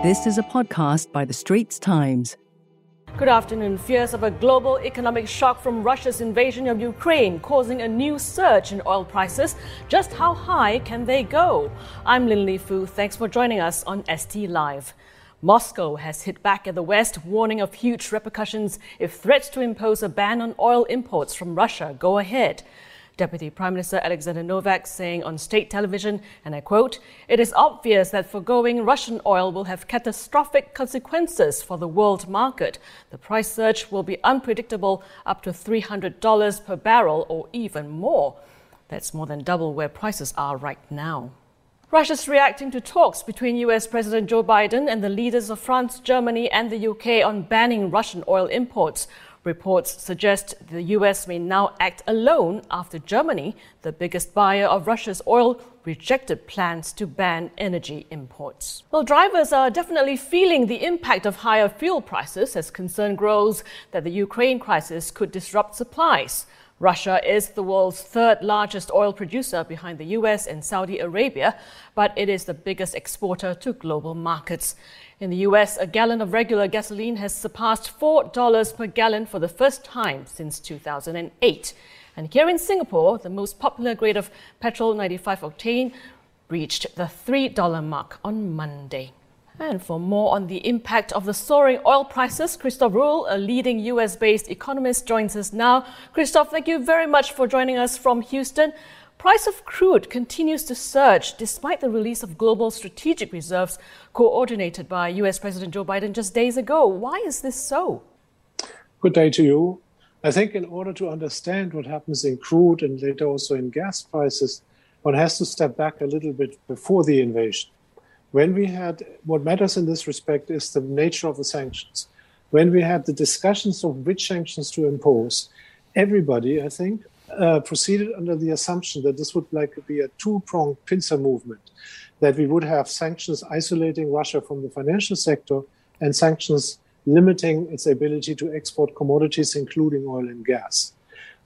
This is a podcast by The Straits Times. Good afternoon. Fears of a global economic shock from Russia's invasion of Ukraine causing a new surge in oil prices. Just how high can they go? I'm Lin Li Fu. Thanks for joining us on ST Live. Moscow has hit back at the West, warning of huge repercussions if threats to impose a ban on oil imports from Russia go ahead. Deputy Prime Minister Alexander Novak saying on state television, and I quote, It is obvious that foregoing Russian oil will have catastrophic consequences for the world market. The price surge will be unpredictable, up to $300 per barrel or even more. That's more than double where prices are right now. Russia's reacting to talks between US President Joe Biden and the leaders of France, Germany, and the UK on banning Russian oil imports. Reports suggest the US may now act alone after Germany, the biggest buyer of Russia's oil, rejected plans to ban energy imports. Well, drivers are definitely feeling the impact of higher fuel prices as concern grows that the Ukraine crisis could disrupt supplies. Russia is the world's third largest oil producer behind the US and Saudi Arabia, but it is the biggest exporter to global markets. In the US, a gallon of regular gasoline has surpassed $4 per gallon for the first time since 2008. And here in Singapore, the most popular grade of petrol 95 octane reached the $3 mark on Monday. And for more on the impact of the soaring oil prices, Christof Rühl, a leading US based economist, joins us now. Christof, thank you very much for joining us from Houston. Price of crude continues to surge despite the release of global strategic reserves coordinated by US President Joe Biden just days ago. Why is this so? Good day to you. I think in order to understand what happens in crude and later also in gas prices, one has to step back a little bit before the invasion when we had what matters in this respect is the nature of the sanctions. When we had the discussions of which sanctions to impose, everybody, I think, uh, proceeded under the assumption that this would like be a two-pronged pincer movement, that we would have sanctions isolating Russia from the financial sector and sanctions limiting its ability to export commodities, including oil and gas.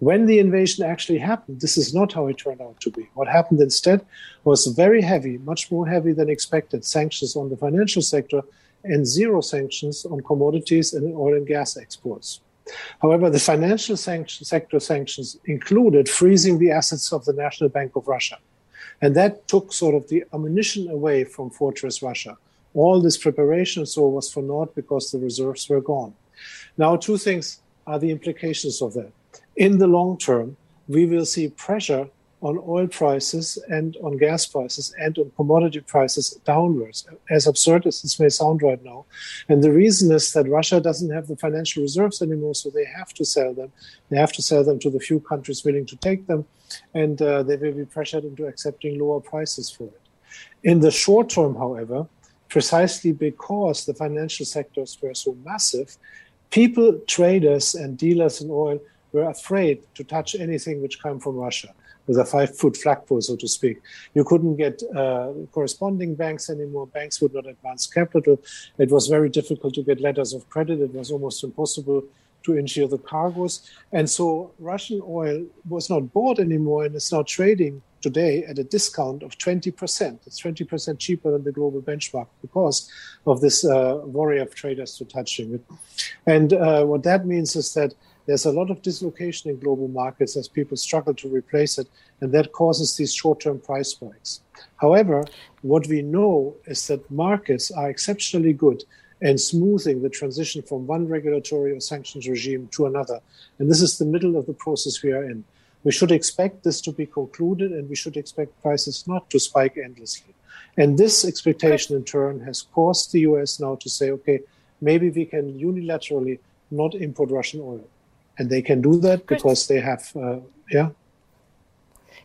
When the invasion actually happened, this is not how it turned out to be. What happened instead was very heavy, much more heavy than expected, sanctions on the financial sector and zero sanctions on commodities and oil and gas exports. However, the financial sanction, sector sanctions included freezing the assets of the National Bank of Russia. And that took sort of the ammunition away from Fortress Russia. All this preparation so was for naught because the reserves were gone. Now, two things are the implications of that in the long term, we will see pressure on oil prices and on gas prices and on commodity prices downwards, as absurd as this may sound right now. And the reason is that Russia doesn't have the financial reserves anymore, so they have to sell them. They have to sell them to the few countries willing to take them, and uh, they will be pressured into accepting lower prices for it. In the short term, however, precisely because the financial sectors were so massive, people, traders, and dealers in oil were afraid to touch anything which came from Russia with a five foot flagpole, so to speak. You couldn't get uh, corresponding banks anymore. Banks would not advance capital. It was very difficult to get letters of credit. It was almost impossible to insure the cargoes. And so Russian oil was not bought anymore and is now trading today at a discount of 20%. It's 20% cheaper than the global benchmark because of this uh, worry of traders to touching it. And uh, what that means is that there's a lot of dislocation in global markets as people struggle to replace it, and that causes these short term price spikes. However, what we know is that markets are exceptionally good and smoothing the transition from one regulatory or sanctions regime to another. And this is the middle of the process we are in. We should expect this to be concluded and we should expect prices not to spike endlessly. And this expectation in turn has caused the US now to say, okay, maybe we can unilaterally not import Russian oil and they can do that because they have, uh, yeah.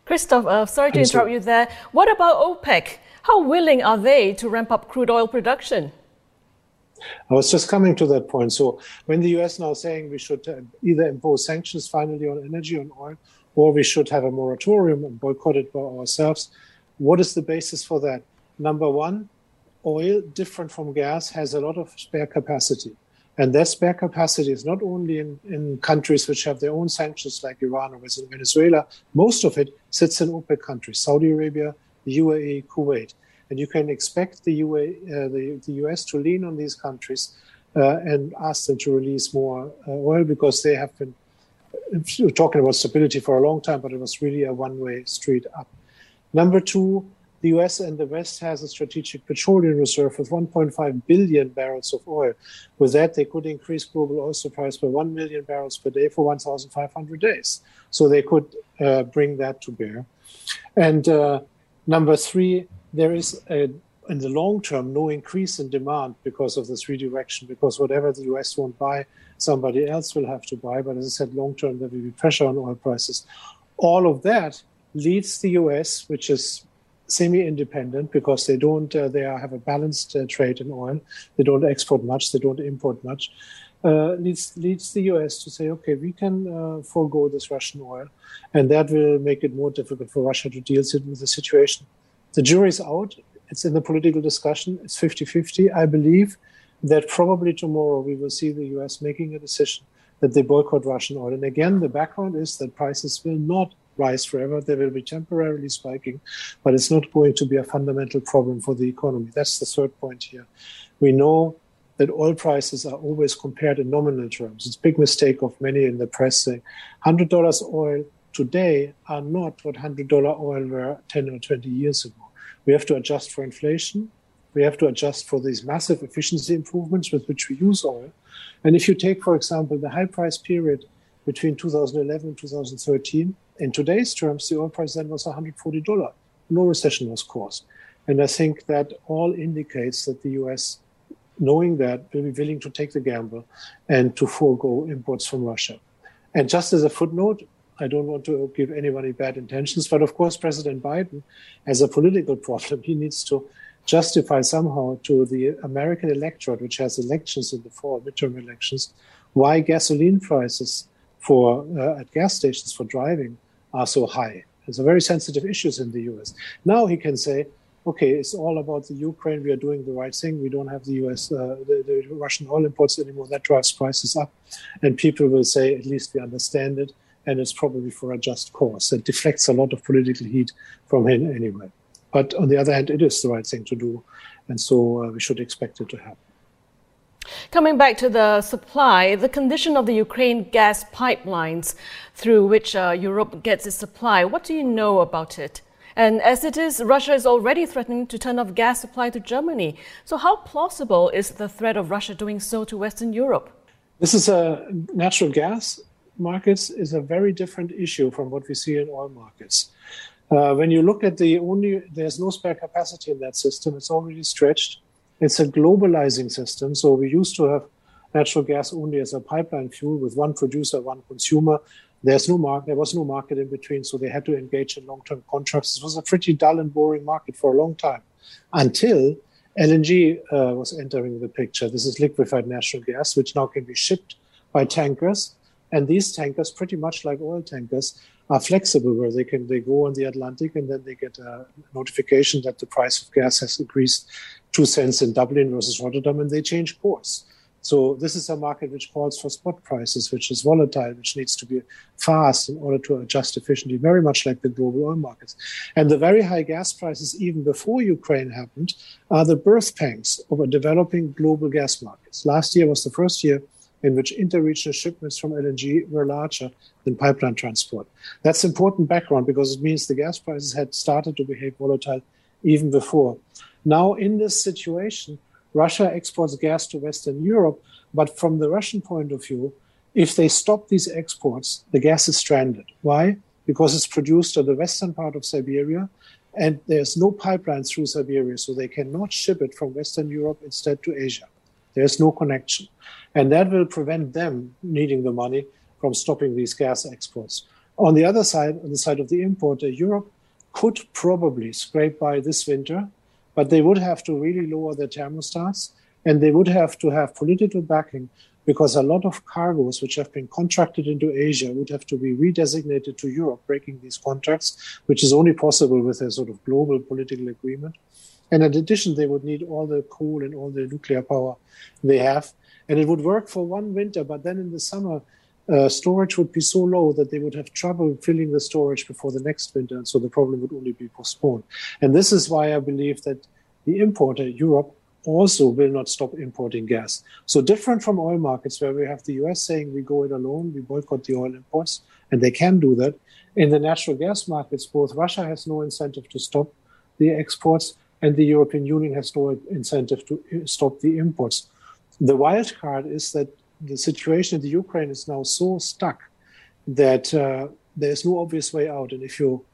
Christof, uh, sorry to interrupt you there. What about OPEC? How willing are they to ramp up crude oil production? I was just coming to that point. So when the US now saying we should uh, either impose sanctions finally on energy, on oil, or we should have a moratorium and boycott it by ourselves, what is the basis for that? Number one, oil, different from gas, has a lot of spare capacity. And that spare capacity is not only in, in countries which have their own sanctions like Iran or Venezuela, most of it sits in OPEC countries, Saudi Arabia, the UAE, Kuwait. And you can expect the, UA, uh, the, the US to lean on these countries uh, and ask them to release more uh, oil because they have been talking about stability for a long time, but it was really a one way street up. Number two, the US and the West has a strategic petroleum reserve of 1.5 billion barrels of oil. With that, they could increase global oil supply by 1 million barrels per day for 1,500 days. So they could uh, bring that to bear. And uh, number three, there is a, in the long term no increase in demand because of this redirection, because whatever the US won't buy, somebody else will have to buy. But as I said, long term, there will be pressure on oil prices. All of that leads the US, which is semi-independent because they don't uh, they have a balanced uh, trade in oil. They don't export much. They don't import much. Uh, leads leads the U.S. to say, okay, we can uh, forego this Russian oil, and that will make it more difficult for Russia to deal with the situation. The jury's out. It's in the political discussion. It's 50-50. I believe that probably tomorrow we will see the U.S. making a decision that they boycott Russian oil. And again, the background is that prices will not rise forever. They will be temporarily spiking, but it's not going to be a fundamental problem for the economy. That's the third point here. We know that oil prices are always compared in nominal terms. It's a big mistake of many in the press saying $100 oil today are not what $100 oil were 10 or 20 years ago. We have to adjust for inflation. We have to adjust for these massive efficiency improvements with which we use oil. And if you take, for example, the high price period between 2011 and 2013, in today's terms, the oil price then was $140. No recession was caused. And I think that all indicates that the US, knowing that, will be willing to take the gamble and to forego imports from Russia. And just as a footnote, I don't want to give anybody bad intentions, but of course, President Biden has a political problem. He needs to justify somehow to the American electorate, which has elections in the fall, midterm elections, why gasoline prices for uh, at gas stations for driving are so high. It's a very sensitive issues in the US. Now he can say, okay, it's all about the Ukraine. We are doing the right thing. We don't have the US, uh, the, the, Russian oil imports anymore. That drives prices up. And people will say, at least we understand it. And it's probably for a just cause. It deflects a lot of political heat from him anyway. But on the other hand, it is the right thing to do. And so uh, we should expect it to happen. Coming back to the supply, the condition of the Ukraine gas pipelines through which uh, Europe gets its supply, what do you know about it? And as it is, Russia is already threatening to turn off gas supply to Germany. So, how plausible is the threat of Russia doing so to Western Europe? This is a natural gas markets is a very different issue from what we see in oil markets. Uh, when you look at the only, there's no spare capacity in that system. It's already stretched. It's a globalizing system. So we used to have natural gas only as a pipeline fuel with one producer, one consumer. There's no market. There was no market in between, so they had to engage in long-term contracts. It was a pretty dull and boring market for a long time, until LNG uh, was entering the picture. This is liquefied natural gas, which now can be shipped by tankers, and these tankers, pretty much like oil tankers, are flexible, where they can they go on the Atlantic and then they get a notification that the price of gas has increased two cents in Dublin versus Rotterdam, and they change course. So this is a market which calls for spot prices, which is volatile, which needs to be fast in order to adjust efficiently, very much like the global oil markets. And the very high gas prices, even before Ukraine happened, are the birth pangs of a developing global gas markets. Last year was the first year in which interregional shipments from LNG were larger than pipeline transport. That's important background because it means the gas prices had started to behave volatile even before. Now, in this situation, Russia exports gas to Western Europe, but from the Russian point of view, if they stop these exports, the gas is stranded. Why? Because it's produced on the western part of Siberia, and there's no pipeline through Siberia, so they cannot ship it from Western Europe instead to Asia. There's no connection. And that will prevent them needing the money from stopping these gas exports. On the other side, on the side of the importer, Europe could probably scrape by this winter but they would have to really lower their thermostats and they would have to have political backing because a lot of cargoes which have been contracted into Asia would have to be redesignated to Europe, breaking these contracts, which is only possible with a sort of global political agreement. And in addition, they would need all the coal and all the nuclear power they have. And it would work for one winter, but then in the summer, uh, storage would be so low that they would have trouble filling the storage before the next winter, and so the problem would only be postponed. And this is why I believe that the importer, Europe, also will not stop importing gas. So different from oil markets where we have the US saying we go it alone, we boycott the oil imports, and they can do that. In the natural gas markets, both Russia has no incentive to stop the exports and the European Union has no incentive to stop the imports. The wild card is that the situation in the Ukraine is now so stuck that uh, there's no obvious way out. And if you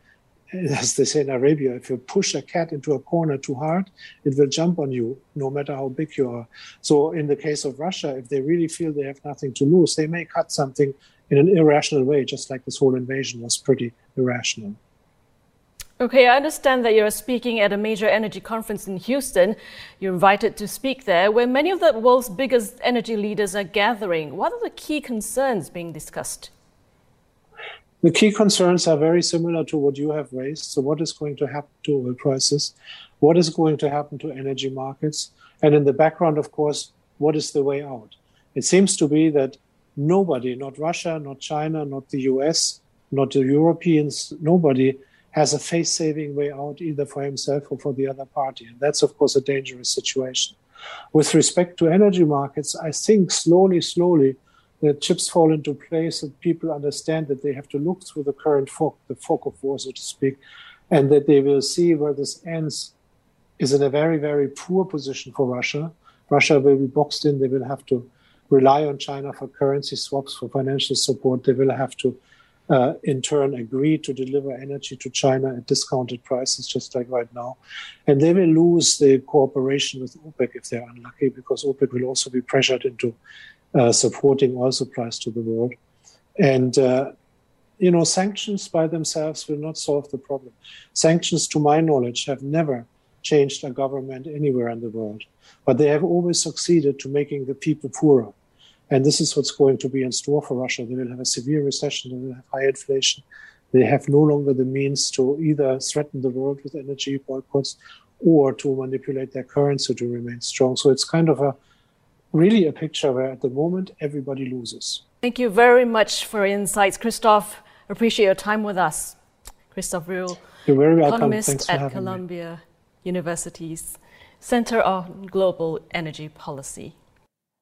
as they say in Arabia, if you push a cat into a corner too hard, it will jump on you, no matter how big you are. So, in the case of Russia, if they really feel they have nothing to lose, they may cut something in an irrational way, just like this whole invasion was pretty irrational. Okay, I understand that you're speaking at a major energy conference in Houston. You're invited to speak there, where many of the world's biggest energy leaders are gathering. What are the key concerns being discussed? The key concerns are very similar to what you have raised. So, what is going to happen to oil prices? What is going to happen to energy markets? And in the background, of course, what is the way out? It seems to be that nobody, not Russia, not China, not the US, not the Europeans, nobody has a face saving way out either for himself or for the other party. And that's, of course, a dangerous situation. With respect to energy markets, I think slowly, slowly, the chips fall into place and people understand that they have to look through the current fog, the fog of war, so to speak, and that they will see where this ends is in a very, very poor position for Russia. Russia will be boxed in. They will have to rely on China for currency swaps, for financial support. They will have to, uh, in turn, agree to deliver energy to China at discounted prices, just like right now. And they will lose the cooperation with OPEC if they're unlucky, because OPEC will also be pressured into uh, supporting oil supplies to the world. And, uh, you know, sanctions by themselves will not solve the problem. Sanctions, to my knowledge, have never changed a government anywhere in the world, but they have always succeeded to making the people poorer. And this is what's going to be in store for Russia. They will have a severe recession, they will have high inflation. They have no longer the means to either threaten the world with energy boycotts or to manipulate their currency to remain strong. So it's kind of a really a picture where at the moment everybody loses. Thank you very much for your insights, Christof. Appreciate your time with us. Christof Rühl, You're very welcome. economist at Columbia me. University's Center on Global Energy Policy.